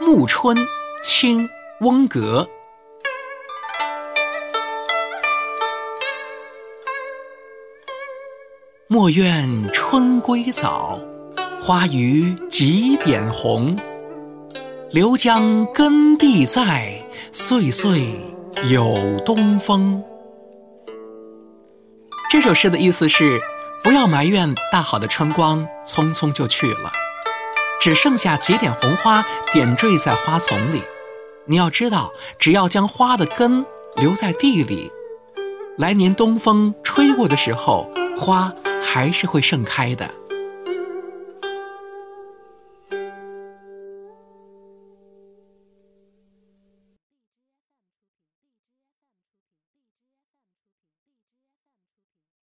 暮春，清·翁格。莫怨春归早，花余几点红。留将耕地在，岁岁有东风。这首诗的意思是：不要埋怨大好的春光匆匆就去了，只剩下几点红花点缀在花丛里。你要知道，只要将花的根留在地里，来年东风吹过的时候，花还是会盛开的。